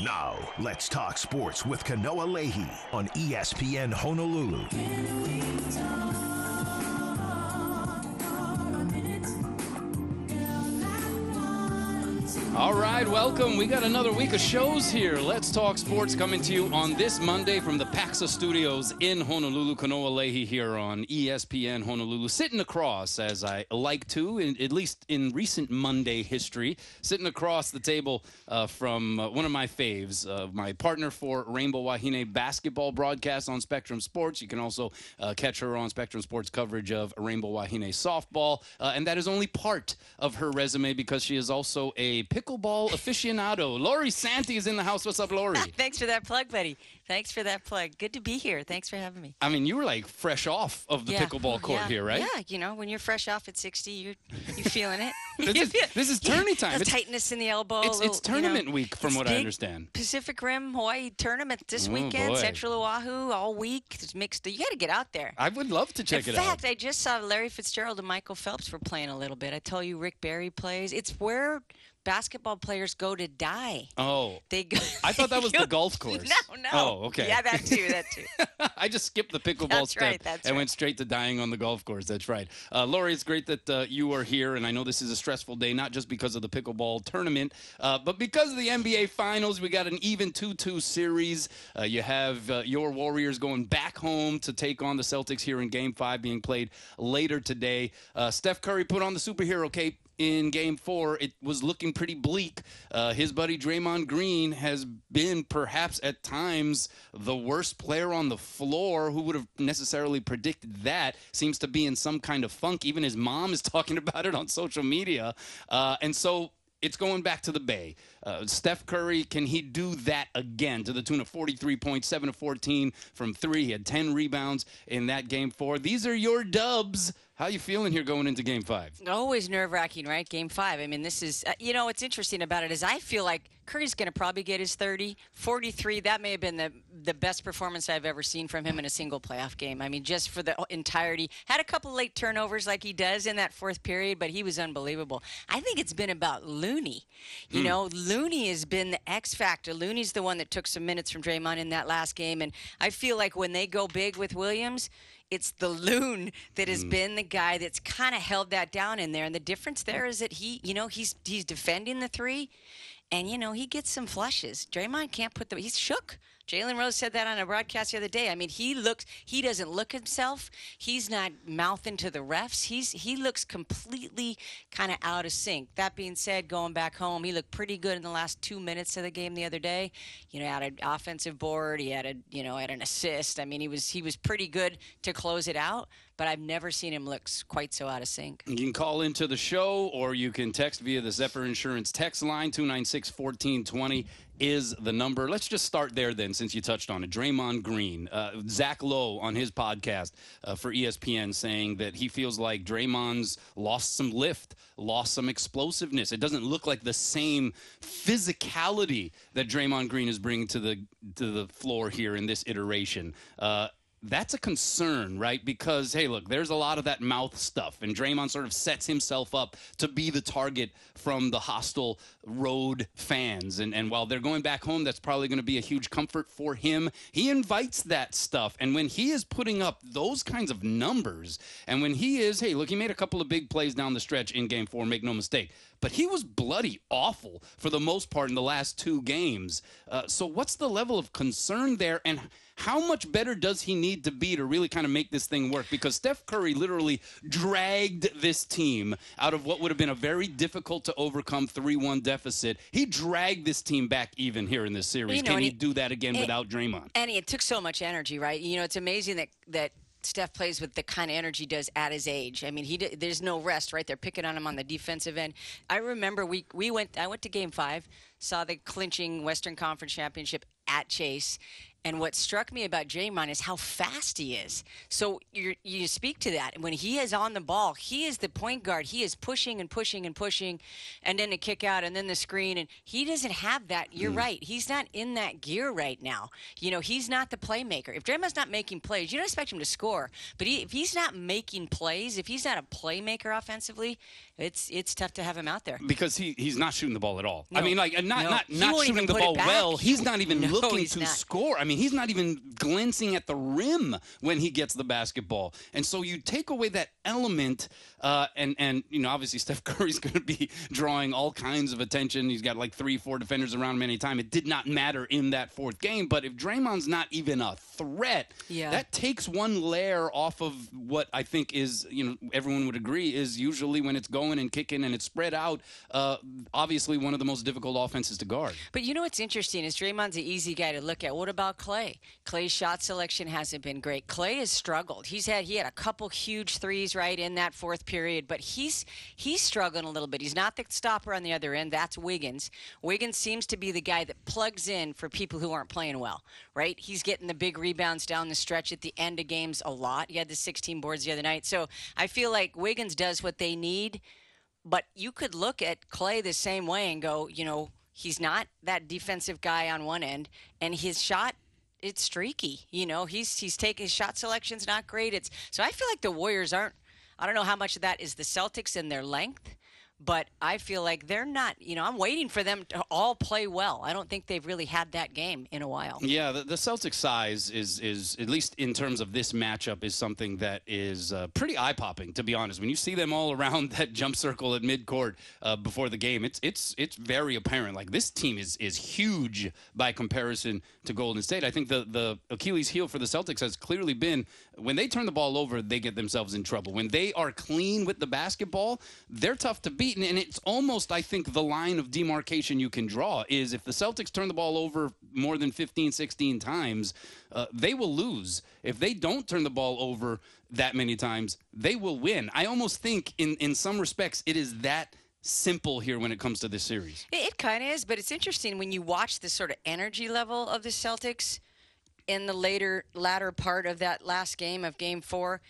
Now, let's talk sports with Kanoa Leahy on ESPN Honolulu. All right, welcome. We got another week of shows here. Let's talk sports coming to you on this Monday from the Paxa Studios in Honolulu. Kanoa Leahy here on ESPN Honolulu, sitting across as I like to, in, at least in recent Monday history, sitting across the table uh, from uh, one of my faves, uh, my partner for Rainbow Wahine basketball broadcast on Spectrum Sports. You can also uh, catch her on Spectrum Sports coverage of Rainbow Wahine softball, uh, and that is only part of her resume because she is also a pickleball aficionado. Lori Santi is in the house. What's up, Lori? Thanks for that plug, buddy. Thanks for that plug. Good to be here. Thanks for having me. I mean, you were like fresh off of the Yeah. pickleball court yeah. here, right? Yeah, you know, when you're fresh off at 60, you're you feeling it. This is- this is tourney time. It's- tightness in the elbow. It's, a it's little, you know, tournament week, from what I understand. Pacific Rim Hawaii tournament this Oh, weekend. boy. Central Oahu all week. It's mixed. You got to get out there. I would love to check in it fact, out. In fact, I just saw Larry Fitzgerald and Michael Phelps were playing a little bit. I tell you Rick Barry plays. It's where basketball players go to die. Oh, They go. I thought that was the golf course. No, no. Oh, okay. Yeah, that too. That too. I just skipped the pickleball That's step right, that's and right. went straight to dying on the golf course. That's right. Uh, Lori, it's great that uh, you are here, and I know this is a stressful day, not just because of the pickleball tournament, uh, but because of the NBA Finals. We got an even 2-2 series. Uh, you have uh, your Warriors going back home to take on the Celtics here in Game Five, being played later today. Uh, Steph Curry put on the superhero cape in game four, it was looking pretty bleak. Uh, his buddy Draymond Green has been perhaps at times the worst player on the floor. Who would have necessarily predicted that? Seems to be in some kind of funk. Even his mom is talking about it on social media. Uh, and so it's going back to the Bay. Uh, Steph Curry, can he do that again to the tune of 43 points, 7 to 14 from three? He had 10 rebounds in that game four. These are your dubs. How you feeling here going into game five? Always nerve wracking, right? Game five. I mean, this is, uh, you know, what's interesting about it is I feel like Curry's going to probably get his 30. 43, that may have been the, the best performance I've ever seen from him in a single playoff game. I mean, just for the entirety. Had a couple late turnovers like he does in that fourth period, but he was unbelievable. I think it's been about Looney. You know, Looney has been the X factor. Looney's the one that took some minutes from Draymond in that last game. And I feel like when they go big with Williams, it's the loon that has mm. been the guy that's kind of held that down in there. And the difference there is that he, you know, he's he's defending the three, and you know he gets some flushes. Draymond can't put the he's shook. Jalen Rose said that on a broadcast the other day. I mean, he looks he doesn't look himself. He's not mouthing to the refs. He's he looks completely kind of out of sync. That being said, going back home, he looked pretty good in the last two minutes of the game the other day. You know, had an offensive board. He had a you know had an assist. I mean, he was he was pretty good to close it out. But I've never seen him look quite so out of sync. You can call into the show or you can text via the Zephyr Insurance text line 296 1420 is the number. Let's just start there then, since you touched on it. Draymond Green, uh, Zach Lowe on his podcast uh, for ESPN saying that he feels like Draymond's lost some lift, lost some explosiveness. It doesn't look like the same physicality that Draymond Green is bringing to the to the floor here in this iteration. Uh, that's a concern, right? Because hey, look, there's a lot of that mouth stuff, and Draymond sort of sets himself up to be the target from the hostile road fans. And and while they're going back home, that's probably going to be a huge comfort for him. He invites that stuff, and when he is putting up those kinds of numbers, and when he is, hey, look, he made a couple of big plays down the stretch in Game Four. Make no mistake, but he was bloody awful for the most part in the last two games. Uh, so what's the level of concern there, and how much better does he need to be to really kind of make this thing work? Because Steph Curry literally dragged this team out of what would have been a very difficult to overcome 3 1 deficit. He dragged this team back even here in this series. You know, Can he he- do that again and- without Draymond? And it took so much energy, right? You know, it's amazing that that Steph plays with the kind of energy he does at his age. I mean, he there's no rest, right? They're picking on him on the defensive end. I remember we we went I went to Game Five, saw the clinching Western Conference championship at Chase. And what struck me about Draymond is how fast he is. So you you speak to that. When he is on the ball, he is the point guard. He is pushing and pushing and pushing, and then the kick out, and then the screen. And he doesn't have that. You're hmm. right. He's not in that gear right now. You know, he's not the playmaker. If Draymond's not making plays, you don't expect him to score. But he, if he's not making plays, if he's not a playmaker offensively, it's it's tough to have him out there. because he he's not shooting the ball at all. I mean, like not No. not not shooting the ball well. He's not even No, looking to not. score. I mean, he's not even glancing at the rim when he gets the basketball. And so you take away that element, uh, and and you know obviously Steph Curry's going to be drawing all kinds of attention. He's got like three, four defenders around him any time. It did not matter in that fourth game. But if Draymond's not even a threat, Yeah. that takes one layer off of what I think is, you know, everyone would agree is usually when it's going and kicking and it's spread out, uh, obviously one of the most difficult offenses to guard. But you know what's interesting is Draymond's an easy guy to look at. What about Clay? Clay's shot selection hasn't been great. Clay has struggled. He's had he had a couple huge threes right in that fourth period, but he's he's struggling a little bit. He's not the stopper on the other end. That's Wiggins. Wiggins seems to be the guy that plugs in for people who aren't playing well, right? He's getting the big rebounds down the stretch at the end of games a lot. He had the 16 boards the other night. So I feel like Wiggins does what they need. But you could look at Clay the same way and go, you know, he's not that defensive guy on one end, and his shot it's streaky. You know, he's he's taking his shot selection's not great. It's so I feel like the Warriors aren't. I don't know how much of that is the Celtics and their length. But I feel like they're not, you know, I'm waiting for them to all play well. I don't think they've really had that game in a while. Yeah, the, the Celtics size is is at least in terms of this matchup is something that is uh, pretty eye popping. To be honest, when you see them all around that jump circle at midcourt uh, before the game, it's it's it's very apparent. Like this team is is huge by comparison to Golden State. I think the the Achilles heel for the Celtics has clearly been when they turn the ball over, they get themselves in trouble. When they are clean with the basketball, they're tough to beat. And, it's almost, I think, the line of demarcation you can draw is if the Celtics turn the ball over more than 15, 16 times, uh, they will lose. If they don't turn the ball over that many times, they will win. I almost think, in, in some respects, it is that simple here when it comes to this series. It, it kind of is, but it's interesting when you watch the sort of energy level of the Celtics in the later latter part of that last game of Game Four.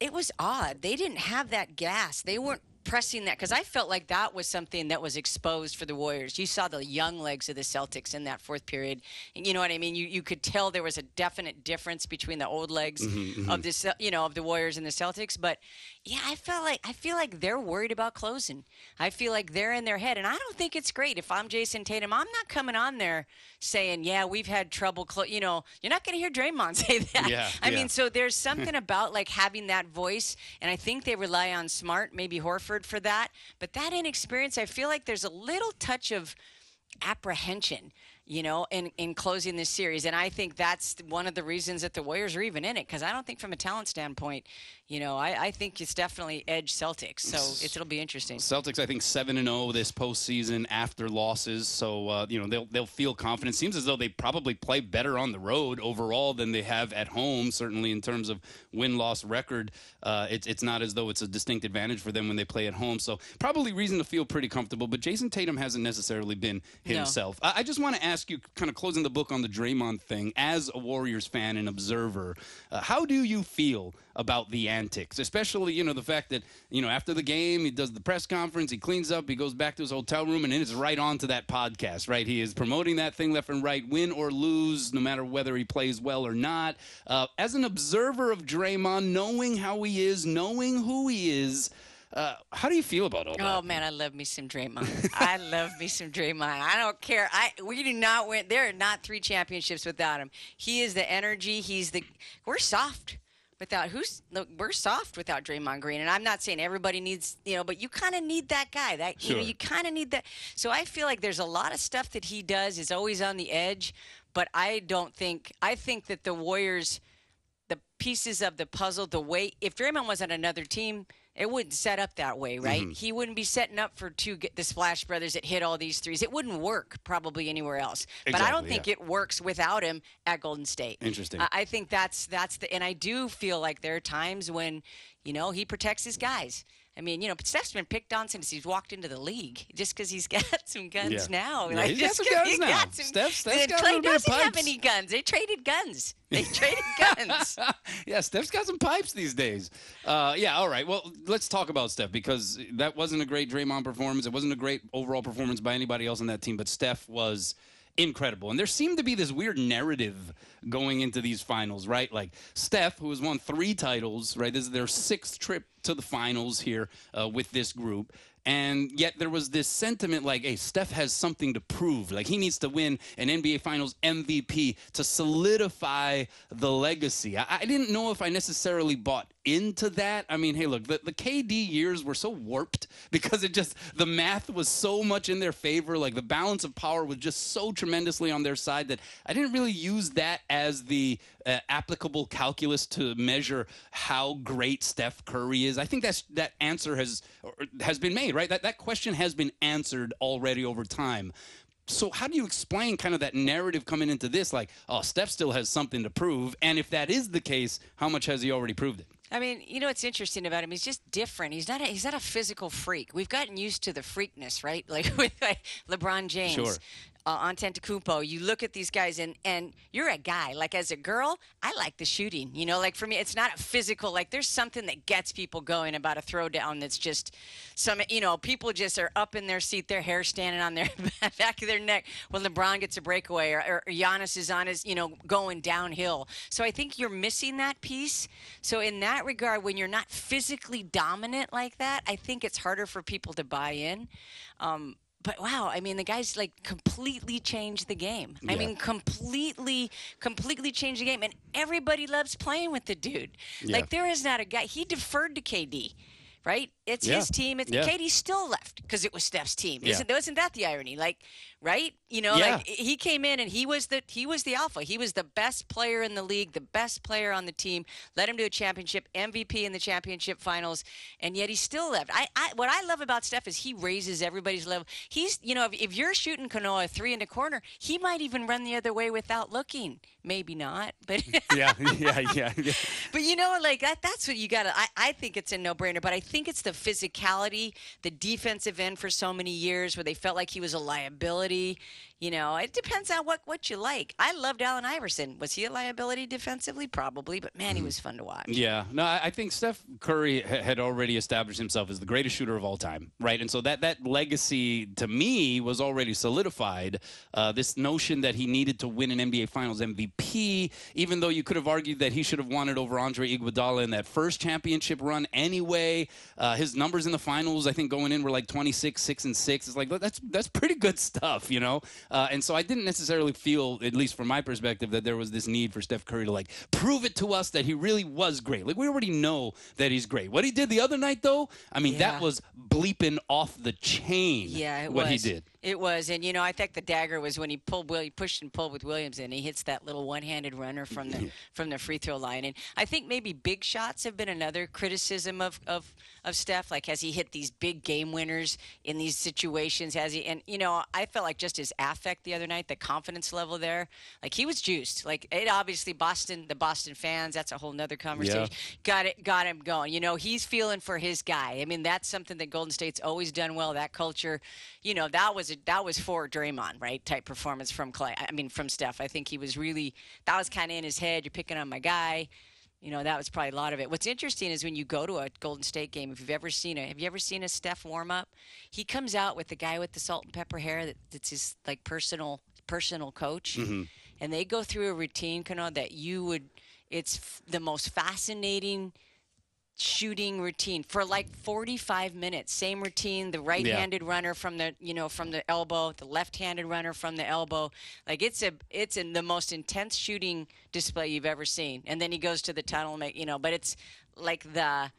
It was odd. They didn't have that gas. They weren't pressing that because I felt like that was something that was exposed for the Warriors. You saw the young legs of the Celtics in that fourth period, you know what I mean. You you could tell there was a definite difference between the old legs mm-hmm, mm-hmm. of the you know of the Warriors and the Celtics. But yeah, I felt like I feel like they're worried about closing. I feel like they're in their head, and I don't think it's great. If I'm Jayson Tatum, I'm not coming on there saying, "Yeah, we've had trouble." Clo-. You know, you're not going to hear Draymond say that. Yeah, I yeah. mean, so there's something about like having that voice, and I think they rely on Smart, maybe Horford for that. But that inexperience, I feel like there's a little touch of apprehension, you know, in, in closing this series. And I think that's one of the reasons that the Warriors are even in it, because I don't think from a talent standpoint, you know, I, I think it's definitely edge Celtics. So it's, it'll be interesting. Celtics, I think seven and zero this postseason after losses, so uh, you know they'll they'll feel confident. Seems as though they probably play better on the road overall than they have at home. Certainly in terms of win loss record, uh, it's it's not as though it's a distinct advantage for them when they play at home. So probably reason to feel pretty comfortable. But Jayson Tatum hasn't necessarily been himself. I, I just want to ask you, kind of closing the book on the Draymond thing, as a Warriors fan and observer, uh, how do you feel? about the antics, especially you know the fact that you know after the game he does the press conference, he cleans up, he goes back to his hotel room, and then it's right on to that podcast. Right, he is promoting that thing left and right, win or lose, no matter whether he plays well or not. Uh, as an observer of Draymond, knowing how he is, knowing who he is. Uh, how do you feel about all that? Oh man, I love me some Draymond. I love me some Draymond. I don't care. I we do not win. There are not three championships without him. He is the energy. He's the. We're soft without who's. Look, we're soft without Draymond Green. And I'm not saying everybody needs you know, but you kind of need that guy. That you know, you kind of need that. So I feel like there's a lot of stuff that he does is always on the edge. But I don't think. I think that the Warriors the pieces of the puzzle, the way if Draymond was on another team, it wouldn't set up that way, right? Mm-hmm. He wouldn't be setting up for two the Splash Brothers that hit all these threes. It wouldn't work probably anywhere else. but I don't think yeah. it works without him at Golden State. Interesting. I, I think that's that's the and I do feel like there are times when you know he protects his guys. I mean, you know, Steph's been picked on since he's walked into the league, just because he's got some guns Yeah. now. Yeah, like, he's got some guns he's now. got some- Steph- Steph's got a Clay little bit of doesn't have any guns. They traded guns. They traded guns. yeah, Steph's got some pipes these days. Uh, yeah, all right. Well, let's talk about Steph because that wasn't a great Draymond performance. It wasn't a great overall performance by anybody else on that team, but Steph was incredible. And there seemed to be this weird narrative going into these finals, right? Like Steph, who has won three titles, right? This is their sixth trip to the finals here uh, with this group. And yet there was this sentiment like, hey, Steph has something to prove. Like he needs to win an NBA Finals MVP to solidify the legacy. I, I didn't know if I necessarily bought into that. I mean, hey, look, the, the KD years were so warped because it just, the math was so much in their favor. Like the balance of power was just so tremendously on their side that I didn't really use that as the uh, applicable calculus to measure how great Steph Curry is. I think that's that answer has has been made, right? That that question has been answered already over time. So how do you explain kind of that narrative coming into this like, oh, Steph still has something to prove, and if that is the case, how much has he already proved it? I mean, you know what's interesting about him? He's just different. He's not a, he's not a physical freak. We've gotten used to the freakness, right? Like with like, LeBron James, Sure. Uh, Antetokounmpo. You look at these guys, and and you're a guy. Like as a girl, I like the shooting. You know, like for me, it's not a physical. Like there's something that gets people going about a throwdown. That's just some. You know, people just are up in their seat, their hair standing on their back of their neck when LeBron gets a breakaway, or, or Giannis is on his, you know, going downhill. So I think you're missing that piece. So in that regard, when you're not physically dominant like that, I think it's harder for people to buy in. Um, but wow, I mean, the guy's like completely changed the game. I mean, completely, completely changed the game, and everybody loves playing with the dude. Yeah. Like there is not a guy. He deferred to KD. Right, it's Yeah. his team. It's Yeah. KD still left because it was Steph's team. Yeah. Isn't wasn't that the irony? Like, right? You know, Yeah. like he came in and he was the he was the alpha. He was the best player in the league, the best player on the team. Led him to a championship, MVP in the championship finals, and yet he still left. I, I what I love about Steph is he raises everybody's level. He's you know if, if you're shooting Kanoa three in the corner, he might even run the other way without looking. Maybe not, but Yeah, yeah, yeah. yeah. but you know, like that, that's what you got to. I, I think it's a no brainer, but I think it's the physicality, the defensive end for so many years where they felt like he was a liability. You know, it depends on what, what you like. I loved Allen Iverson. Was he a liability defensively? Probably, but man, he was fun to watch. Yeah, no, I I think Steph Curry had already established himself as the greatest shooter of all time, right? And so that that legacy to me was already solidified. Uh, this notion that he needed to win an NBA Finals MVP, even though you could have argued that he should have won it over Andre Iguodala in that first championship run anyway. Uh, his numbers in the finals, I think, going in were like 26, six and six. It's like that's that's pretty good stuff, you know. Uh, and so I didn't necessarily feel, at least from my perspective, that there was this need for Steph Curry to like prove it to us that he really was great. Like we already know that he's great. What he did the other night, though, I mean, that was bleeping off the chain. Yeah, what was. he did. It was, and you know, I think the dagger was when he pulled, Will, he pushed and pulled with Williams, and he hits that little one-handed runner from the mm-hmm. from the free throw line. And I think maybe big shots have been another criticism of of of Steph. Like, has he hit these big game winners in these situations? Has he? And you know, I felt like just his affect the other night, the confidence level there, like he was juiced. Like it obviously Boston, the Boston fans, that's a whole nother conversation. Got it, got him going. You know, he's feeling for his guy. I mean, that's something that Golden State's always done well. That culture, you know, that was a, that was for Draymond, right? Type performance from Clay. I mean, from Steph. I think he was really that was kind of in his head. You're picking on my guy. You know, that was probably a lot of it. What's interesting is when you go to a Golden State game, if you've ever seen it, have you ever seen a Steph warm up? He comes out with the guy with the salt and pepper hair that, that's his like personal personal coach, mm-hmm. and they go through a routine, Kano, that you would. It's f- the most fascinating shooting routine for like 45 minutes same routine the right-handed runner from the you know from the elbow the left-handed runner from the elbow. Like it's a it's in the most intense shooting display you've ever seen. And then he goes to the tunnel make you know but it's like the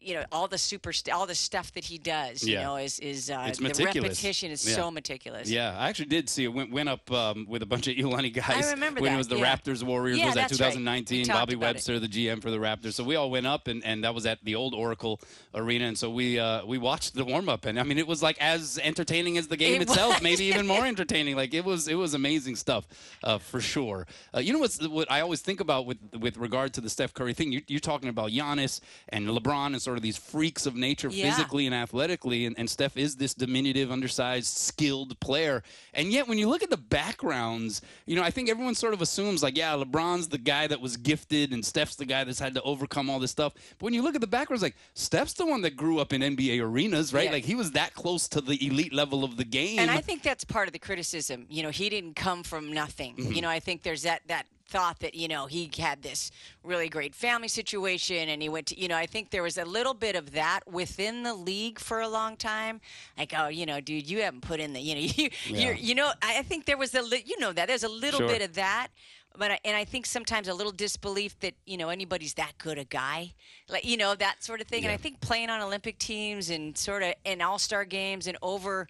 you know all the super st- all the stuff that he does you Yeah. know is is uh, It's the repetition is Yeah. so meticulous Yeah, I actually did see it. Went, went up um, with a bunch of Iolani guys. I remember when that, it was the yeah. Raptors Warriors. Was that that's right. 2019? Bobby about it. Webster, the GM for the Raptors. So we all went up, and, and that was at the old Oracle Arena. And so we uh, we watched the warm up, and I mean it was like as entertaining as the game It itself, was. maybe even more entertaining. Like it was it was amazing stuff uh, for sure. Uh, you know what's what I always think about with with regard to the Steph Curry thing. You, you're talking about Giannis and LeBron and sort of these freaks of nature Yeah. physically and athletically, and, and Steph is this diminutive, undersized, skilled player. And yet, when you look at the backgrounds, you know, I think everyone sort of assumes like, yeah, LeBron's the guy that was gifted, and Steph's the guy that's had to overcome all this stuff. But when you look at the backgrounds, like Steph's the one that grew up in NBA arenas, right? Yeah. Like he was that close to the elite level of the game. And I think that's part of the criticism. You know, he didn't come from nothing. Mm-hmm. You know, I think there's that that thought that you know he had this really great family situation and he went to you know I think there was a little bit of that within the league for a long time like oh you know dude you haven't put in the you know you you're, you know I I think there was a li- you know that there's a little Sure. bit of that but I, and I think sometimes a little disbelief that you know anybody's that good a guy, like you know that sort of thing. And I think playing on Olympic teams and sort of in All Star games and over,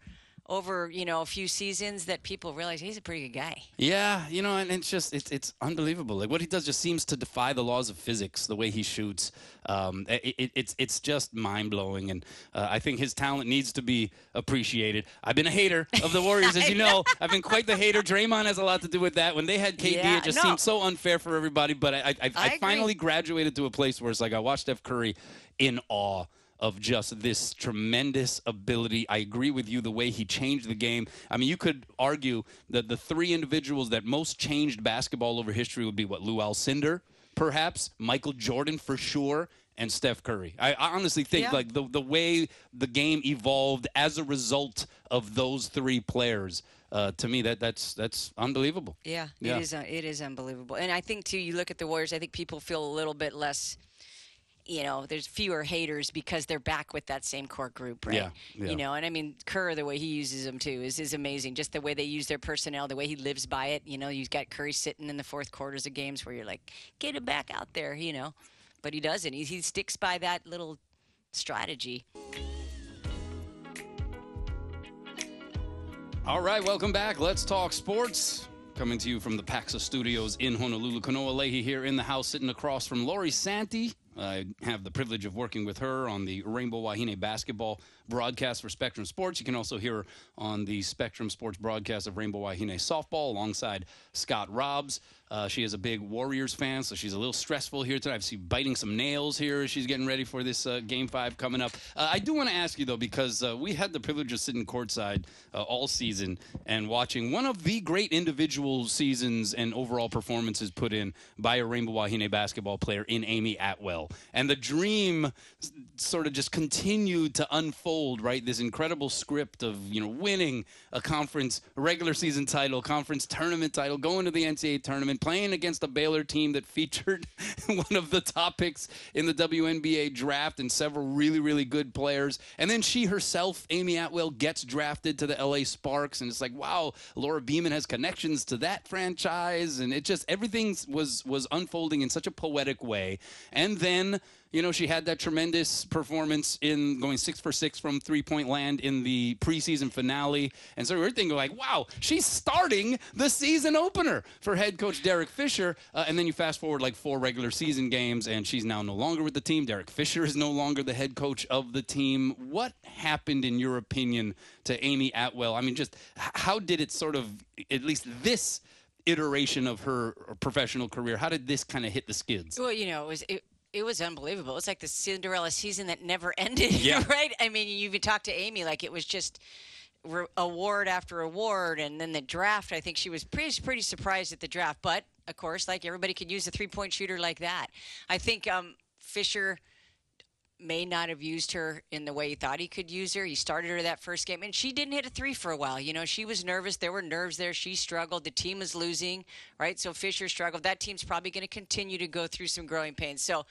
over you know a few seasons that people realize he's a pretty good guy. Yeah, you know, and it's just it's it's unbelievable. Like what he does just seems to defy the laws of physics. The way he shoots, um, it, it, it's it's just mind blowing, and uh, I think his talent needs to be appreciated. I've been a hater of the Warriors, as you know. I've been quite the hater. Draymond has a lot to do with that. When they had KD, Yeah, it just no. seemed so unfair for everybody. But I I, I, I I finally graduated to a place where it's like I watched Steph Curry in awe of just this tremendous ability. I agree with you the way he changed the game. I mean, you could argue that the three individuals that most changed basketball over history would be what Lou Alcindor, perhaps Michael Jordan for sure. And Steph Curry. I, I honestly think Yeah. like the the way the game evolved as a result of those three players, uh, to me that that's that's unbelievable. Yeah, Yeah. it is. Uh, it is unbelievable. And I think too, you look at the Warriors. I think people feel a little bit less. You know, there's fewer haters because they're back with that same core group, right? Yeah, yeah. You know, and I mean, Kerr, the way he uses them too is is amazing. Just the way they use their personnel, the way he lives by it. You know, you've got Curry sitting in the fourth quarters of games where you're like, get him back out there. You know, but he doesn't. He he sticks by that little strategy. All right, welcome back. Let's talk sports. Coming to you from the Paxa Studios in Honolulu. Kanoa Leahy here in the house, sitting across from Lori Santi. I have the privilege of working with her on the Rainbow Wahine basketball broadcast for Spectrum Sports. You can also hear her on the Spectrum Sports broadcast of Rainbow Wahine softball alongside Scott Robbs. Uh, she is a big Warriors fan, so she's a little stressful here tonight. I see biting some nails here as she's getting ready for this uh, game five coming up. Uh, I do want to ask you though, because uh, we had the privilege of sitting courtside uh, all season and watching one of the great individual seasons and overall performances put in by a Rainbow Wahine basketball player in Amy Atwell, and the dream sort of just continued to unfold. Right, this incredible script of you know winning a conference regular season title, conference tournament title, going to the NCAA tournament, playing against a Baylor team that featured one of the top picks in the WNBA draft and several really, really good players. And then she herself, Amy Atwell, gets drafted to the LA Sparks. And it's like, wow, Laura Beeman has connections to that franchise. And it just, everything was, was unfolding in such a poetic way. And then you know, she had that tremendous performance in going six for six from three point land in the preseason finale. And so we we're thinking, like, wow, she's starting the season opener for head coach Derek Fisher. Uh, and then you fast forward like four regular season games, and she's now no longer with the team. Derek Fisher is no longer the head coach of the team. What happened, in your opinion, to Amy Atwell? I mean, just how did it sort of, at least this iteration of her professional career, how did this kind of hit the skids? Well, you know, it was it, it was unbelievable. It's like the Cinderella season that never ended, Yeah. right? I mean, you even talked to Amy like it was just re- award after award, and then the draft. I think she was pretty pretty surprised at the draft, but of course, like everybody could use a three point shooter like that. I think um, Fisher may not have used her in the way he thought he could use her. He started her that first game, and she didn't hit a three for a while. You know, she was nervous. There were nerves there. She struggled. The team was losing, right? So Fisher struggled. That team's probably going to continue to go through some growing pains. So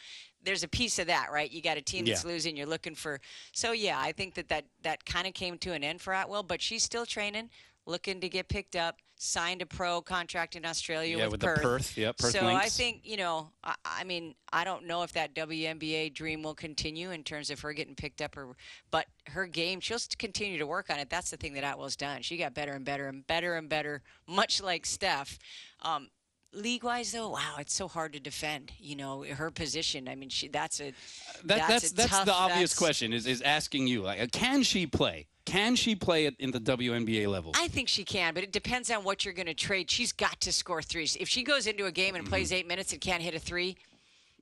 there's a piece of that, right? You got a team that's Yeah. losing. You're looking for. So yeah, I think that that that kind of came to an end for Atwell, but she's still training, looking to get picked up. Signed a pro contract in Australia Yeah, with, with the Perth. Perth, yeah, Perth so I think you know, I, I mean, I don't know if that WNBA dream will continue in terms of her getting picked up, or but her game, she'll continue to work on it. That's the thing that Atwell's done. She got better and better and better and better, much like Steph. Um, League wise, though, wow, it's so hard to defend. You know, her position. I mean, she that's a That, that's a that's, tough- the obvious that's- question is is asking you like can she play? Can she play it in the WNBA level? I think she can, but it depends on what you're going to trade. She's got to score threes. If she goes into a game and Mm-hmm. plays eight minutes and can't hit a three,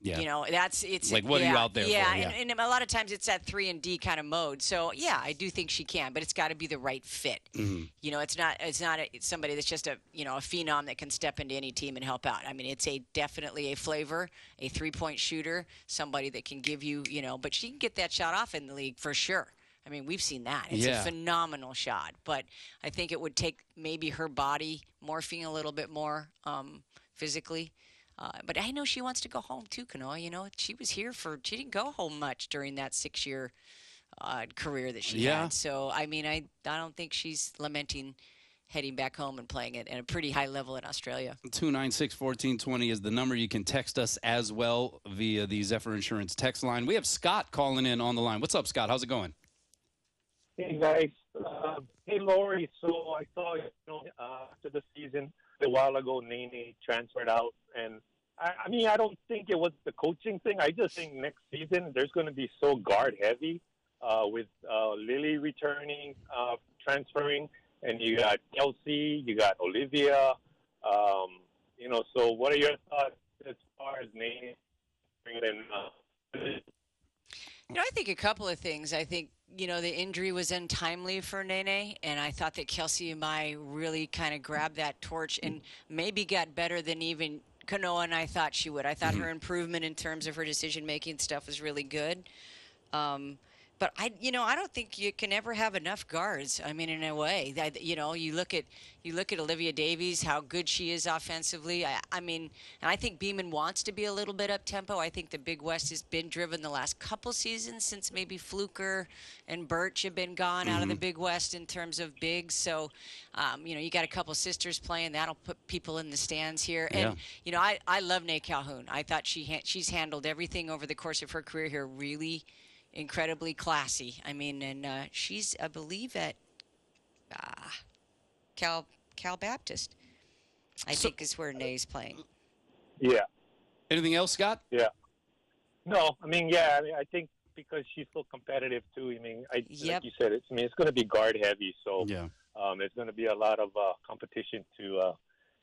Yeah. You know, that's it's Like, what are you out there for? yeah, Yeah. And, and a lot of times it's that three and D kind of mode. So yeah, I do think she can, but it's got to be the right fit. Mm-hmm. You know, it's not it's not a, it's somebody that's just a you know a phenom that can step into any team and help out. I mean, it's a definitely a flavor, a three point shooter, somebody that can give you you know, but she can get that shot off in the league for sure. I mean, we've seen that. It's Yeah. a phenomenal shot, but I think it would take maybe her body morphing a little bit more um, physically. Uh, but I know she wants to go home too, Kanoa. You know, she was here for she didn't go home much during that six-year uh, career that she Yeah. had. So I mean, I I don't think she's lamenting heading back home and playing it at a pretty high level in Australia. 296 1420 is the number. You can text us as well via the Zephyr Insurance text line. We have Scott calling in on the line. What's up, Scott? How's it going? Hey guys, uh, hey Lori. So I saw you know uh, after the season a while ago, Nene transferred out, and I, I mean I don't think it was the coaching thing. I just think next season there's going to be so guard heavy uh, with uh, Lily returning, uh, transferring, and you got Kelsey, you got Olivia. Um, you know, so what are your thoughts as far as Nene bringing in? Uh, You know, I think a couple of things. I think, you know, the injury was untimely for Nene, and I thought that Kelsey and I really kind of grabbed that torch and maybe got better than even Kanoa and I thought she would. I thought her improvement in terms of her decision making stuff was really good. Um, but I, you know, I don't think you can ever have enough guards. I mean, in a way, that you know, you look at you look at Olivia Davies, how good she is offensively. I, I mean, and I think Beeman wants to be a little bit up tempo. I think the Big West has been driven the last couple seasons since maybe Fluker and Birch have been gone out of the Big West in terms of bigs. So, um, you know, you got a couple sisters playing. That'll put people in the stands here. And Yeah. you know, I I love Nate Calhoun. I thought she ha- she's handled everything over the course of her career here really incredibly classy. I mean, and uh, she's, I believe, at uh, Cal Cal Baptist. I So- think is where Nay's playing. yeah. Anything else, Scott? Yeah. No, I mean, yeah, I, mean, I think because she's so competitive too. I mean, I, Yep. like you said, it's, I mean, it's going to be guard heavy, so Yeah. um, there's going to be a lot of uh, competition to uh,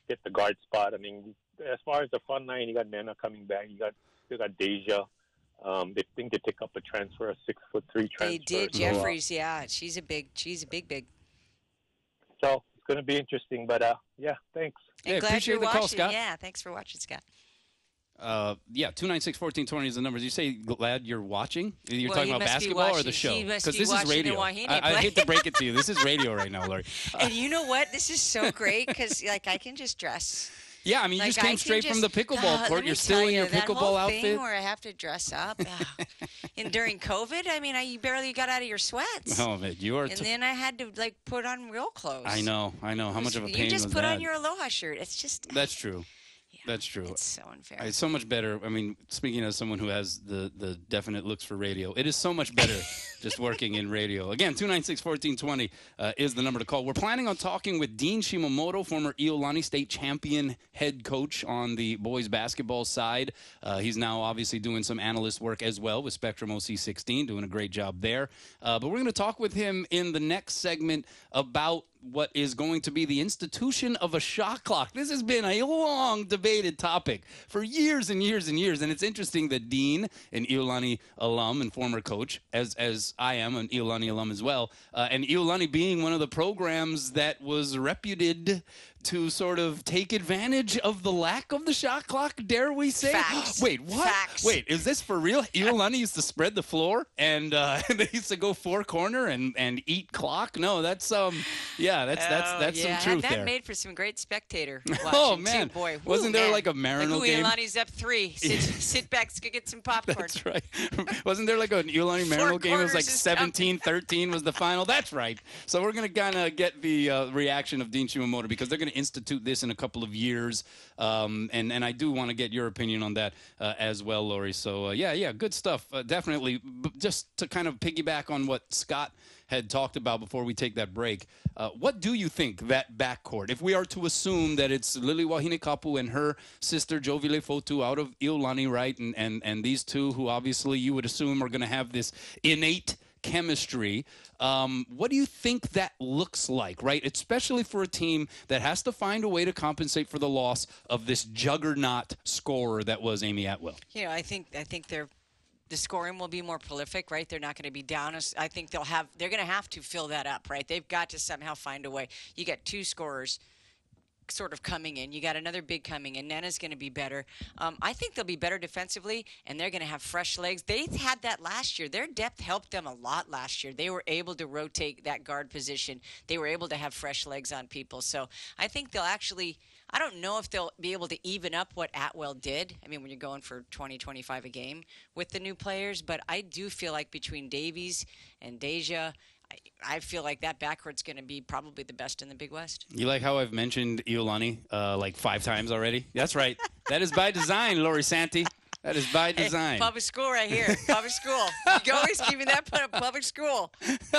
get the guard spot. I mean, as far as the front line, you got Nana coming back. You got you got Daejah. Um, they think they pick up a transfer, a six foot three transfer. They did so, uh, Jeffries. Yeah, she's a big. She's a big, big. so it's going to be interesting. But uh, yeah, thanks. And Yeah, glad appreciate you're the call, watching. Scott. Yeah, thanks for watching, Scott. Uh, yeah, 296 1420 is the numbers. You say glad you're watching? You're Well, talking about must be basketball or the show? Because this is radio. I, I hate to break it to you. This is radio right now, Lori. and you know what? This is so great because like I can just dress. Yeah, I mean, you just came can straight from the pickleball Ah, let court. You're still in you, your that pickleball whole outfit. Thing where I have to dress up. ah. and during COVID, I mean, I you barely got out of your sweats. Oh man, you are. and T- then I had to like put on real clothes. I know, I know. How much of a pain You just put that? on your aloha shirt. It's just That's true. That's true. it's so unfair. It's so much better. I mean, speaking as someone who has the, the definite looks for radio, it is so much better just working in radio. Again, 296 1420 uh, is the number to call. We're planning on talking with Dean Shimamoto, former Iolani State champion head coach on the boys basketball side. Uh, he's now obviously doing some analyst work as well with Spectrum OC16, doing a great job there. Uh, but we're going to talk with him in the next segment about what is going to be the institution of a shot clock. This has been a long debated topic for years and years and years, and it's interesting that Dean, an Iolani alum and former coach, as as I am an Iolani alum as well, uh, and Iolani being one of the programs that was reputed to sort of take advantage of the lack of the shot clock, dare we say? Facts. Wait, what? Facts. Wait, is this for real? Iolani used to spread the floor and uh, they used to go four corner and, and eat clock. No, that's um, yeah, that's that's Oh, that's yeah, some truth that there. made for some great spectator. Oh, man. too. boy, Wasn't Woo, there man. like a like, ooh, game? Iolani's up three. Sit, sit back, go get some popcorn. That's right. Wasn't there like an Iolani Marino game? It was like quarters 17 13 was the final. That's right. So we're going to kind of get the uh, reaction of Dean Shimamoto because they're to institute this in a couple of years. Um, and, and I do want to get your opinion on that uh, as well, Lori. So, uh, yeah, yeah, good stuff. Uh, definitely. B- just to kind of piggyback on what Scott had talked about before we take that break. Uh, what do you think that backcourt, if we are to assume that it's Lily Wahinekapu and her sister Jovi Lefotu out of Iolani, right? And, and, and these two who obviously you would assume are going to have this innate chemistry. Um, what do you think that looks like, right? Especially for a team that has to find a way to compensate for the loss of this juggernaut scorer that was Amy Atwell. You know, I think I think they're the scoring will be more prolific, right? They're not going to be down. I think they'll have they're going to have to fill that up, right? They've got to somehow find a way. You got two scorers sort of coming in. You got another big coming in. Nana's going to be better. Um, I think they'll be better defensively, and they're going to have fresh legs. They had that last year. Their depth helped them a lot last year. They were able to rotate that guard position. They were able to have fresh legs on people. So I think they'll actually. I don't know if they'll be able to even up what Atwell did. I mean, when you're going for 20, 25 a game with the new players, but I do feel like between Davies and Daejah I, feel like that backcourt's going to be probably the best in the Big West. You like how I've mentioned Iolani uh, like five times already? That's right. that is by design, Lori Santi. That is by eh, design. Hey, public school right here. Public school. You always keeping that put a public school.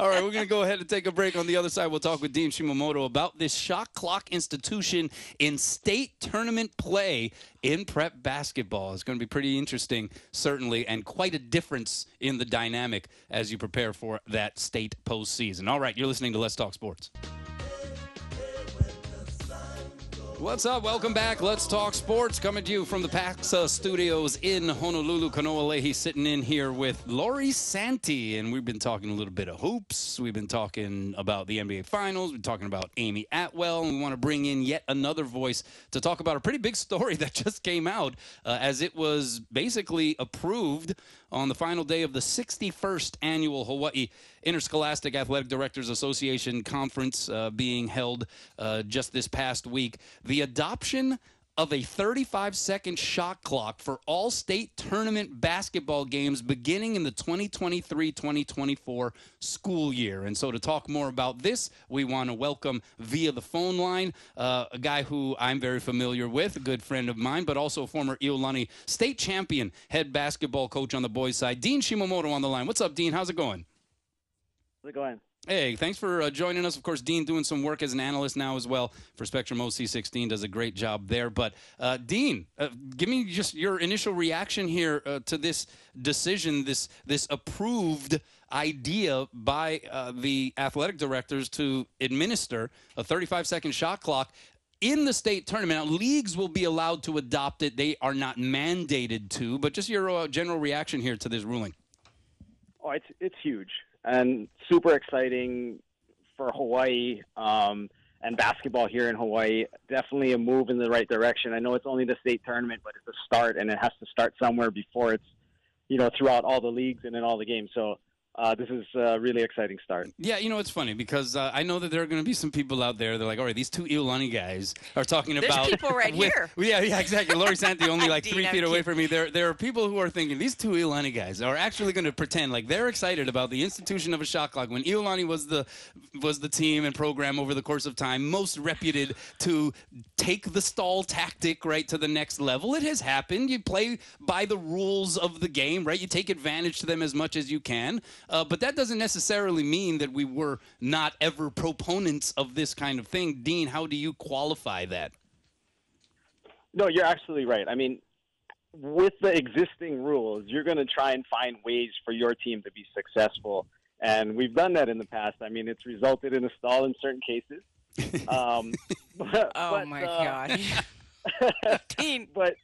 All right, we're going to go ahead and take a break. On the other side, we'll talk with Dean Shimamoto about this shot clock institution in state tournament play in prep basketball. It's going to be pretty interesting, certainly, and quite a difference in the dynamic as you prepare for that state postseason. All right, you're listening to Let's Talk Sports. What's up? Welcome back. Let's talk sports. Coming to you from the Paxa Studios in Honolulu. Kanoa Leahy sitting in here with Lori Santi, and we've been talking a little bit of hoops. We've been talking about the NBA Finals. We've been talking about Amy Atwell, and we want to bring in yet another voice to talk about a pretty big story that just came out uh, as it was basically approved on the final day of the 61st annual Hawaii Interscholastic Athletic Directors Association conference uh, being held uh, just this past week. The adoption of a 35 second shot clock for all state tournament basketball games beginning in the 2023 2024 school year. And so, to talk more about this, we want to welcome via the phone line uh, a guy who I'm very familiar with, a good friend of mine, but also a former Iolani state champion head basketball coach on the boys' side, Dean Shimamoto on the line. What's up, Dean? How's it going? How's it going? Hey, thanks for uh, joining us. Of course, Dean doing some work as an analyst now as well for Spectrum OC16 does a great job there. But uh, Dean, uh, give me just your initial reaction here uh, to this decision, this this approved idea by uh, the athletic directors to administer a 35 second shot clock in the state tournament. Now, leagues will be allowed to adopt it; they are not mandated to. But just your uh, general reaction here to this ruling. Oh, it's it's huge and super exciting for Hawaii um, and basketball here in Hawaii. Definitely a move in the right direction. I know it's only the state tournament, but it's a start, and it has to start somewhere before it's you know throughout all the leagues and in all the games. So uh, this is a really exciting start. Yeah, you know it's funny because uh, I know that there are going to be some people out there. They're like, all right, these two Iolani guys are talking There's about. There's people right with, here. Yeah, yeah, exactly. Lori Santi only like three feet away from me. There, there are people who are thinking these two Iolani guys are actually going to pretend like they're excited about the institution of a shot clock when Iolani was the was the team and program over the course of time most reputed to take the stall tactic right to the next level. It has happened. You play by the rules of the game, right? You take advantage to them as much as you can, uh, but that doesn't necessarily mean that we were not ever proponents of this kind of thing. Dean, how do you qualify that? No, you're absolutely right. I mean, with the existing rules, you're going to try and find ways for your team to be successful. And we've done that in the past. I mean, it's resulted in a stall in certain cases. Um, but, oh, but, my uh, God. Dean. But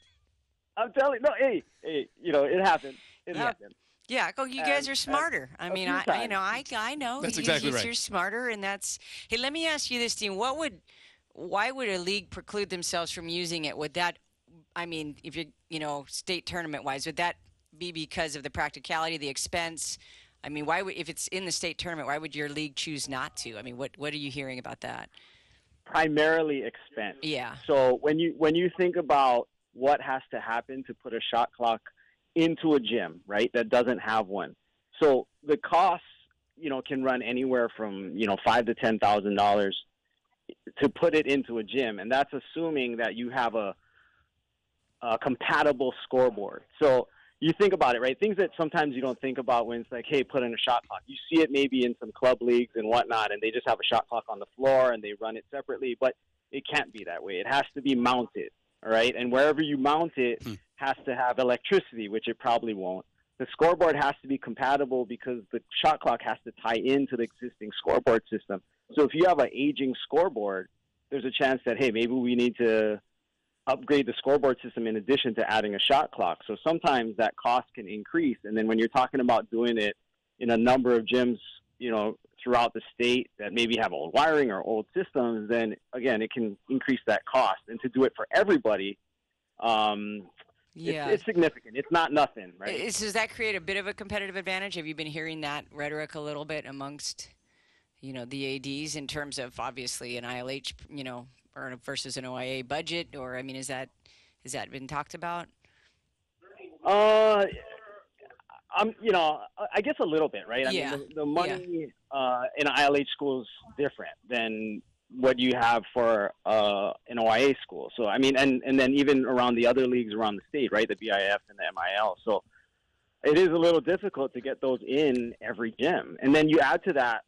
I'm telling you, no, hey, hey, you know, it happened. It yeah. happened. Yeah, go. you guys are smarter. I mean, I, you know, I, I know. That's exactly right. You're smarter, and that's. Hey, let me ask you this, Dean. What would, why would a league preclude themselves from using it? Would that, I mean, if you, you know, state tournament wise, would that be because of the practicality, the expense? I mean, why would if it's in the state tournament, why would your league choose not to? I mean, what what are you hearing about that? Primarily expense. Yeah. So when you when you think about what has to happen to put a shot clock into a gym, right, that doesn't have one. So the costs, you know, can run anywhere from, you know, five to ten thousand dollars to put it into a gym. And that's assuming that you have a, a compatible scoreboard. So you think about it, right? Things that sometimes you don't think about when it's like, hey, put in a shot clock. You see it maybe in some club leagues and whatnot, and they just have a shot clock on the floor and they run it separately, but it can't be that way. It has to be mounted, all right? And wherever you mount it, hmm has to have electricity, which it probably won't. the scoreboard has to be compatible because the shot clock has to tie into the existing scoreboard system. So if you have an aging scoreboard, there's a chance that hey, maybe we need to upgrade the scoreboard system in addition to adding a shot clock. So sometimes that cost can increase, and then when you're talking about doing it in a number of gyms, you know, throughout the state that maybe have old wiring or old systems, then again, it can increase that cost. And to do it for everybody, um, Yeah. it's, it's significant. It's not nothing, right? Is, does that create a bit of a competitive advantage? Have you been hearing that rhetoric a little bit amongst, you know, the ads in terms of obviously an ILH, you know, or versus an OIA budget, or I mean, is that has that been talked about? Uh, I'm, you know, I guess a little bit, right? I Yeah. mean, the, the money uh, in ILH school is different than what you have for uh, an OIA school. So, I mean, and, and then even around the other leagues around the state, right? The BIF and the MIL. So it is a little difficult to get those in every gym. And then you add to that,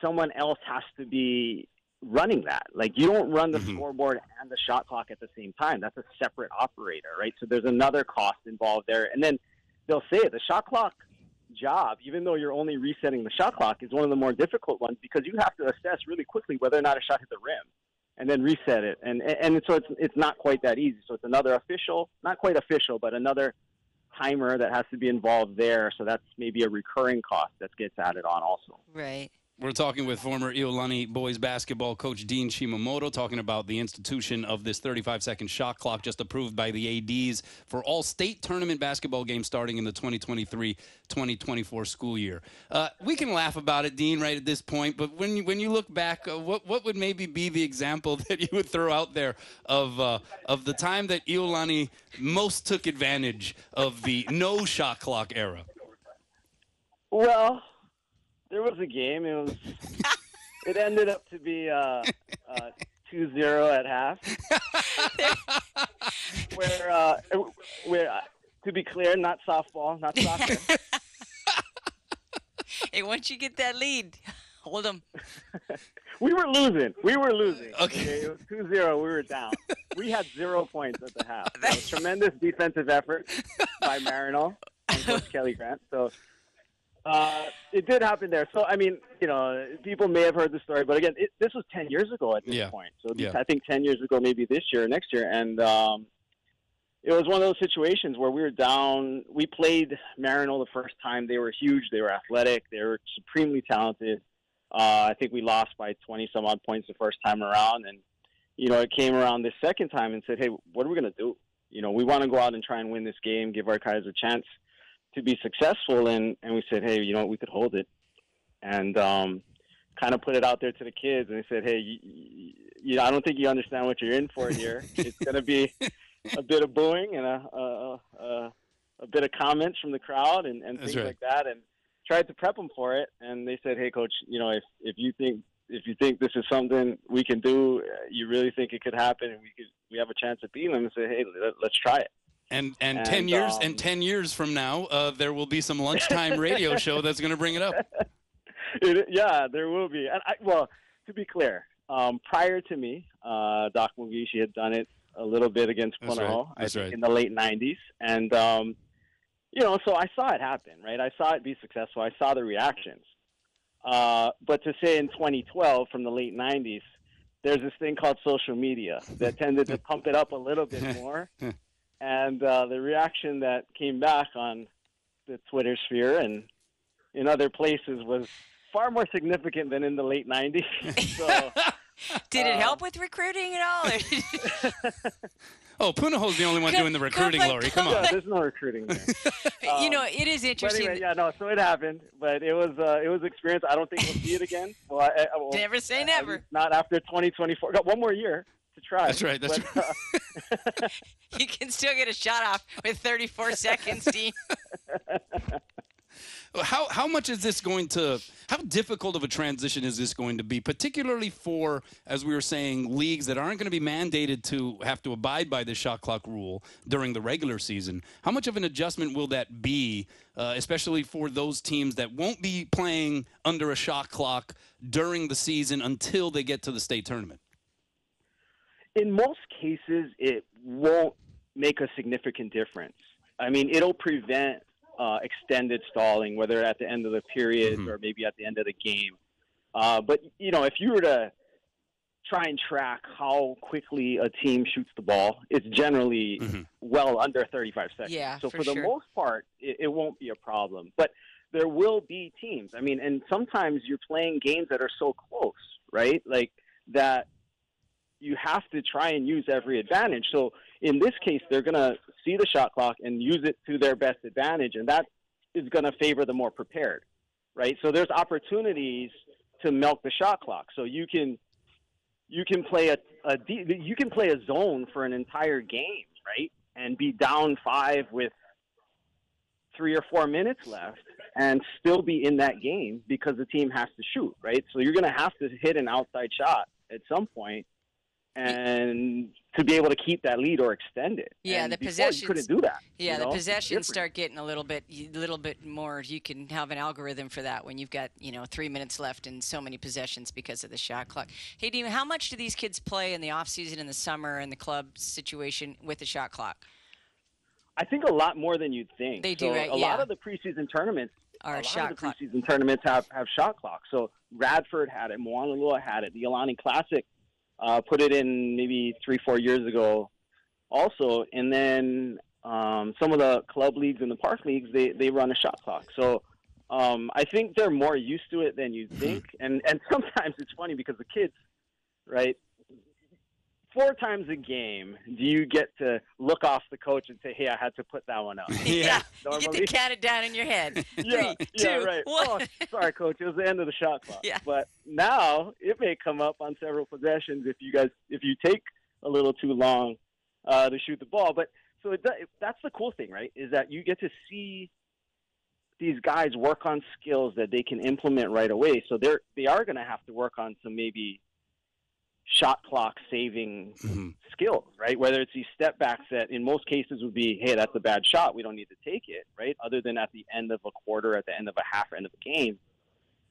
someone else has to be running that. Like you don't run the Mhm. scoreboard and the shot clock at the same time. That's a separate operator, right? So there's another cost involved there. And then they'll say it, the shot clock job, even though you're only resetting the shot clock, is one of the more difficult ones because you have to assess really quickly whether or not a shot hit the rim and then reset it. And and so it's it's not quite that easy. So it's another official, not quite official, but another timer that has to be involved there. So that's maybe a recurring cost that gets added on also. Right. We're talking with former Iolani boys basketball coach Dean Shimamoto, talking about the institution of this 35 second shot clock just approved by the ADs for all state tournament basketball games starting in the 2023 2024 school year. Uh, we can laugh about it, Dean, right at this point, but when you, when you look back, uh, what, what would maybe be the example that you would throw out there of, uh, of the time that Iolani most took advantage of the no shot clock era? Well, there was a game. It was. it ended up to be uh, uh, 2-0 at half. where, uh, where, uh, to be clear, not softball, not soccer. Hey, once you get that lead, hold them. we were losing. We were losing. Okay. It was 2-0. We were down. We had zero points at the half. So, tremendous defensive effort by Maryknoll and Coach Kelly Grant. So uh, it did happen there. So I mean, you know, people may have heard the story, but again, it, this was 10 years ago at this Yeah. point. So Yeah. I think 10 years ago, maybe this year, or next year, and um, it was one of those situations where we were down. We played Maryknoll the first time. They were huge. They were athletic. They were supremely talented. Uh, I think we lost by 20 some odd points the first time around. And, you know, it came around the second time and said, hey, what are we going to do? You know, we want to go out and try and win this game, give our guys a chance to be successful. And, and we said, hey, you know what, we could hold it. And um, kind of put it out there to the kids. And they said, hey, you, you, I don't think you understand what you're in for here. it's going to be a bit of booing and a, a, a, a bit of comments from the crowd and, and things right. like that. And tried to prep them for it. And they said, hey, coach, you know, if, if you think if you think this is something we can do, uh, you really think it could happen, and we could we have a chance of beating them, and say, hey, let, let's try it. And and, And, ten years um, and ten years from now, uh, there will be some lunchtime radio show that's going to bring it up. It, yeah, there will be. And I, well, to be clear, um, prior to me, uh, Doc Mugiishi had done it a little bit against Punahou, right. I think right. in the late '90s, and um, you know, so I saw it happen, right? I saw it be successful. I saw the reactions. Uh, but to say in 2012, from the late '90s, there's this thing called social media that tended to pump it up a little bit more, and uh, the reaction that came back on the Twitter sphere and in other places was far more significant than in the late 90s. so, Did it Uh, help with recruiting at all? or- Oh, Punahou's the only one Come- doing the recruiting, come on, Lori. Come come on. yeah, there's no recruiting there. you Um, know, it is interesting. anyway, yeah, no, so it happened, but it was uh, it was an experience. I don't think we'll see it again. Well, I, I, well, Never say at never. Not after 2024. Got one more year to try. That's right, that's but, uh, You can still get a shot off with 34 seconds, Dean. How how much is this going to? How difficult of a transition is this going to be, particularly for, as we were saying, leagues that aren't going to be mandated to have to abide by the shot clock rule during the regular season? How much of an adjustment will that be, uh, especially for those teams that won't be playing under a shot clock during the season until they get to the state tournament? In most cases, it won't make a significant difference. I mean, it'll prevent uh, extended stalling, whether at the end of the period Mhm. or maybe at the end of the game. Uh, but you know, if you were to try and track how quickly a team shoots the ball, it's generally Mhm. well under 35 seconds. Yeah, so for for, the sure. most part, it, it won't be a problem. But there will be teams. I mean, and sometimes you're playing games that are so close, right? Like that you have to try and use every advantage. So in this case, they're going to see the shot clock and use it to their best advantage, and that is going to favor the more prepared, right? So there's opportunities to milk the shot clock. So you can you can play a, a you can play a zone for an entire game, right? And be down five with three or four minutes left and still be in that game because the team has to shoot, right? So you're going to have to hit an outside shot at some point and to be able to keep that lead or extend it. Yeah, And the before possessions- couldn't do that. Yeah, you the know? It's possessions start getting a little bit, a little bit more. You can have an algorithm for that when you've got you know three minutes left and so many possessions because of the shot clock. Hey, Dean, how much do these kids play in the off season, in the summer, in the club situation with the shot clock? I think a lot more than you'd think. They do, So right? A Yeah. lot of the preseason tournaments Or a lot shot of the clock? preseason tournaments have, have shot clocks. So Radford had it, Moanalua had it, the Iolani Classic uh, put it in maybe three, four years ago also. And then um, some of the club leagues and the park leagues, they, they run a shot clock. So um, I think they're more used to it than you think. And, and sometimes it's funny because the kids, right, four times a game, do you get to look off the coach and say, hey, I had to put that one up? Yeah. you get to count it down in your head. yeah, Three, yeah, two, right. one. Oh, sorry, coach. It was the end of the shot clock. Yeah. But now it may come up on several possessions if you guys if you take a little too long uh, to shoot the ball. But so it, that's the cool thing, right? Is that you get to see these guys work on skills that they can implement right away. So they're they are going to have to work on some maybe shot clock saving Mhm. skills, right? Whether it's these step backs that in most cases would be, hey, that's a bad shot. We don't need to take it, right? Other than at the end of a quarter, at the end of a half, or end of a game.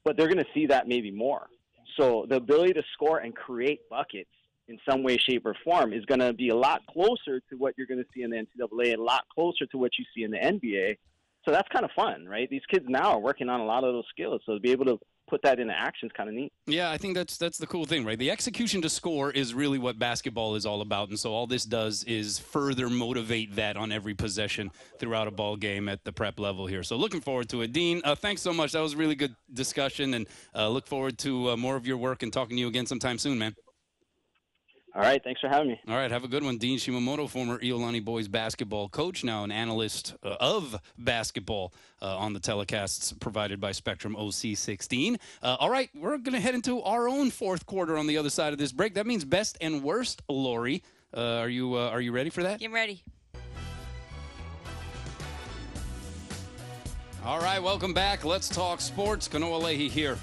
But they're going to see that maybe more. So the ability to score and create buckets in some way, shape, or form is going to be a lot closer to what you're going to see in the NCAA, a lot closer to what you see in the NBA. So that's kind of fun, right? These kids now are working on a lot of those skills. So to be able to put that into action is kind of neat. Yeah, I think that's that's the cool thing, right? The execution to score is really what basketball is all about, and so all this does is further motivate that on every possession throughout a ball game at the prep level here. So looking forward to it, Dean. Uh, thanks so much. That was a really good discussion, and uh, look forward to uh, more of your work and talking to you again sometime soon, man. All right. Thanks for having me. All right, have a good one. Dean Shimamoto, former Iolani boys basketball coach, now an analyst uh, of basketball uh, on the telecasts provided by Spectrum OC16. Uh, all right, we're going to head into our own fourth quarter on the other side of this break. That means best and worst, Lori. Uh, are you uh, are you ready for that? I'm ready. All right, welcome back. Let's talk sports. Kanoa Leahy here,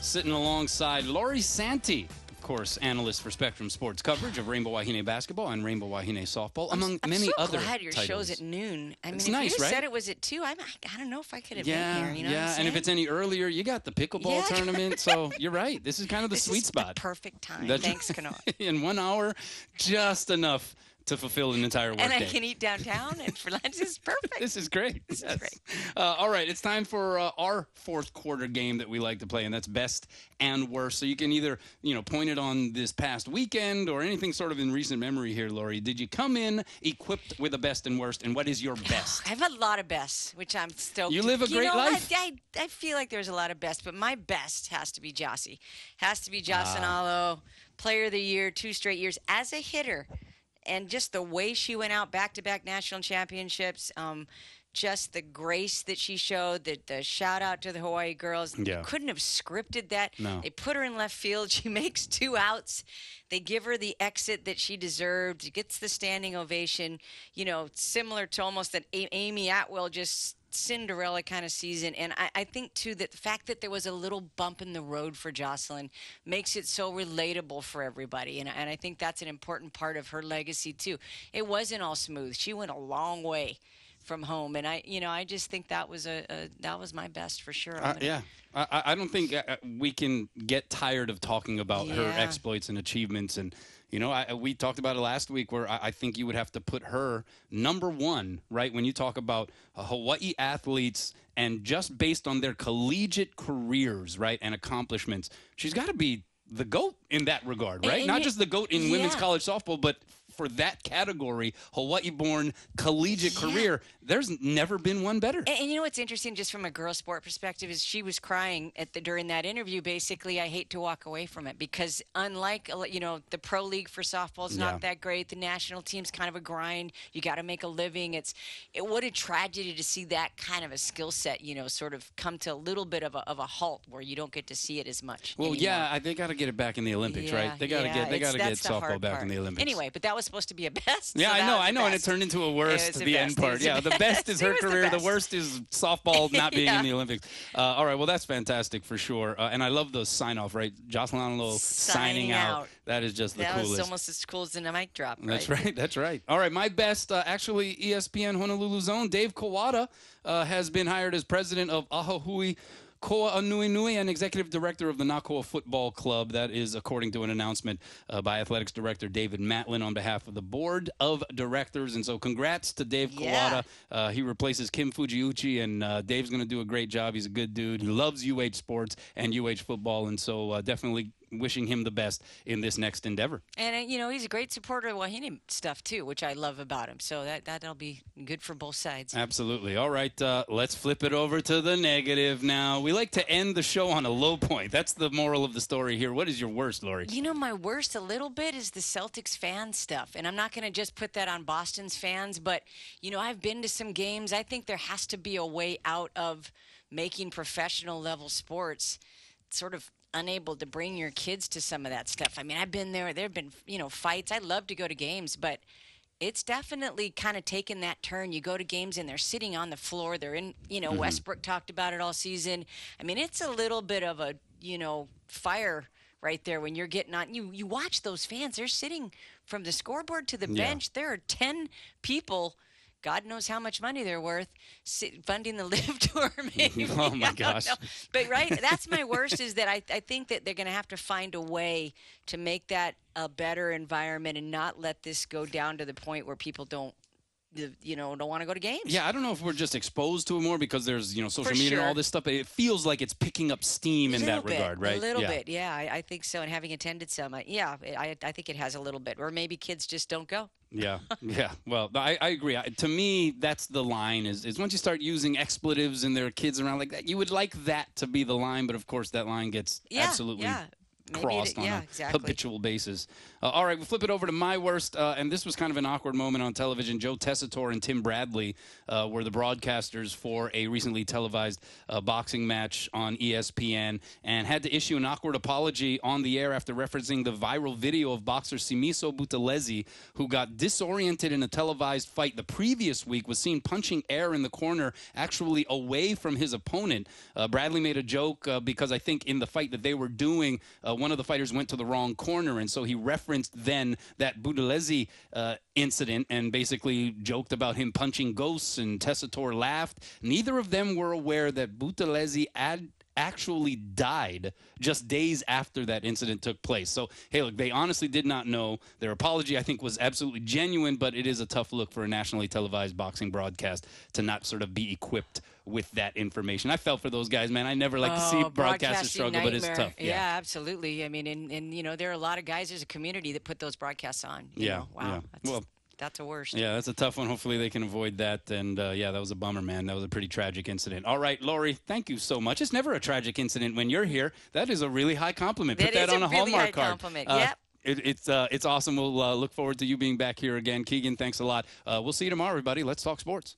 sitting alongside Lori Santi, of course, analyst for Spectrum Sports coverage of Rainbow Wahine basketball and Rainbow Wahine softball, among I'm many so other glad your titles. show's at noon. I mean, It's if nice, you right? said it was at two, I'm, I don't know if I could have Yeah, been here. You know yeah. And if it's any earlier, you got the pickleball Yeah. tournament. So you're right. This is kind of the This sweet spot. The perfect time. That's- Thanks, Kanoa. In one hour, just enough to fulfill an entire workday. and I can eat downtown, and for lunch is perfect. This is great. This is great. Uh, all right, it's time for uh, our fourth quarter game that we like to play, and that's best and worst. So you can either, you know, point it on this past weekend or anything sort of in recent memory here, Lori. Did you come in equipped with a best and worst, and what is your best? I have a lot of bests, which I'm stoked. You live a great know, life. I, I, I feel like there's a lot of best, but my best has to be Jossie. Has to be Ah. Jocelyn Player of the Year, two straight years as a hitter, and just the way she went out back-to-back national championships. Um, just the grace that she showed, the, the shout out to the Hawaii girls. Yeah. You couldn't have scripted that. No. They put her in left field. She makes two outs. They give her the exit that she deserved. She gets the standing ovation. You know, similar to almost that A- Amy Atwell just Cinderella kind of season. And I, I think too that the fact that there was a little bump in the road for Jocelyn makes it so relatable for everybody. And, and I think that's an important part of her legacy too. It wasn't all smooth. She went a long way from home, and I, you know, I just think that was a, a that was my best for sure. Uh, yeah, I, I- don't think uh, we can get tired of talking about her exploits and achievements, and You know, I, we talked about it last week where I, I, think you would have to put her number one, right? When you talk about uh, Hawaii athletes and just based on their collegiate careers, right, and accomplishments, she's got to be the GOAT in that regard, right? And Not it- just the GOAT in yeah. women's college softball, but for that category, Hawaii born collegiate career, there's never been one better. And, and you know what's interesting, just from a girl sport perspective, is she was crying at the during that interview. Basically, I hate to walk away from it because unlike uh, you know the pro league for softball is Yeah. not that great. The national team's kind of a grind. You got to make a living. It's it, what a tragedy to see that kind of a skill set, you know, sort of come to a little bit of a, of a halt where you don't get to see it as much. Well, anymore. yeah, they got to get it back in the Olympics, right? They got to yeah, get they got to get softball back part. in the Olympics. Anyway, but that was supposed to be a best. Yeah, so I know, I know, and it turned into a worst the, the end part. Yeah, the best. is her was the career. The, worst is softball not being in the Olympics. Uh, all right, well that's fantastic for sure. Uh, and I love the sign off, right? Jocelyn Alo signing, Signing out. out. That is just the That coolest. was almost as cool as the mic drop. That's right. That's right. All right. My best, uh, actually, ESPN Honolulu Zone, Dave Kawada uh, has been hired as president of Ahahui Koa Anuenue and executive director of the Na Koa Football Club. That is according to an announcement uh, by athletics director David Matlin on behalf of the board of directors. And so, congrats to Dave Yeah. Kawada. Uh, he replaces Kim Fujiuchi, and uh, Dave's going to do a great job. He's a good dude. He loves UH sports and UH football, and so uh, definitely wishing him the best in this next endeavor. And uh, you know he's a great supporter of Wahine stuff too, which I love about him. So that that'll be good for both sides. Absolutely. All right, uh, let's flip it over to the negative now. We like to end the show on a low point. That's the moral of the story here. What is your worst, Lori? You know, my worst a little bit is the Celtics fan stuff. And I'm not going to just put that on Boston's fans, but, you know, I've been to some games. I think there has to be a way out of making professional level sports sort of unable to bring your kids to some of that stuff. I mean, I've been there. There have been, you know, fights. I love to go to games, but it's definitely kind of taken that turn. You go to games and they're sitting on the floor. They're in, you know, mm-hmm. Westbrook talked about it all season. I mean, it's a little bit of a, you know, fire right there when you're getting on. You you watch those fans. They're sitting from the scoreboard to the Yeah. bench. There are ten people. God knows how much money they're worth, funding the LIV tour. Maybe Oh, my gosh. But right, that's my worst. Is that I, I think that they're going to have to find a way to make that a better environment and not let this go down to the point where people don't, you know, don't want to go to games. Yeah, I don't know if we're just exposed to it more because there's you know social For media and all this stuff. But it feels like it's picking up steam in that bit, regard, right? A little yeah. bit, yeah, I, I think so. And having attended some, I, yeah, I, I think it has a little bit. Or maybe kids just don't go. Yeah, yeah. Well, I, I agree. I, to me, that's the line. Is is once you start using expletives and there are kids around like that, you would like that to be the line, but of course that line gets Yeah, absolutely yeah. Maybe it- crossed on yeah, a exactly. habitual basis. Uh, all right, we flip it over to my worst, uh, and this was kind of an awkward moment on television. Joe Tessitore and Tim Bradley uh, were the broadcasters for a recently televised uh, boxing match on ESPN, and had to issue an awkward apology on the air after referencing the viral video of boxer Simiso Buthelezi, who got disoriented in a televised fight the previous week, was seen punching air in the corner, actually away from his opponent. Uh, Bradley made a joke uh, because I think in the fight that they were doing, uh, one of the fighters went to the wrong corner, and so he referenced then that Buthelezi uh, incident and basically joked about him punching ghosts, and Tessitore laughed. Neither of them were aware that Buthelezi ad- actually died just days after that incident took place. So, hey, look, they honestly did not know. Their apology, I think, was absolutely genuine, but it is a tough look for a nationally televised boxing broadcast to not sort of be equipped with that information. I felt for those guys, man. I never like to see Oh, broadcasters struggle, but it's tough. Yeah. absolutely. I mean, and, and you know, there are a lot of guys. There's a community that put those broadcasts on. you Yeah, know. Wow. yeah. That's, Well- that's a worst. Yeah, that's a tough one. Hopefully they can avoid that. And uh, yeah, that was a bummer, man. That was a pretty tragic incident. All right, Lori, thank you so much. It's never a tragic incident when you're here. That is a really high compliment. Put That on a a, really Hallmark card. compliment. Uh, Yep. It, it's uh, it's awesome. We'll uh, look forward to you being back here again, Keegan. Thanks a lot. Uh, we'll see you tomorrow, everybody. Let's talk sports.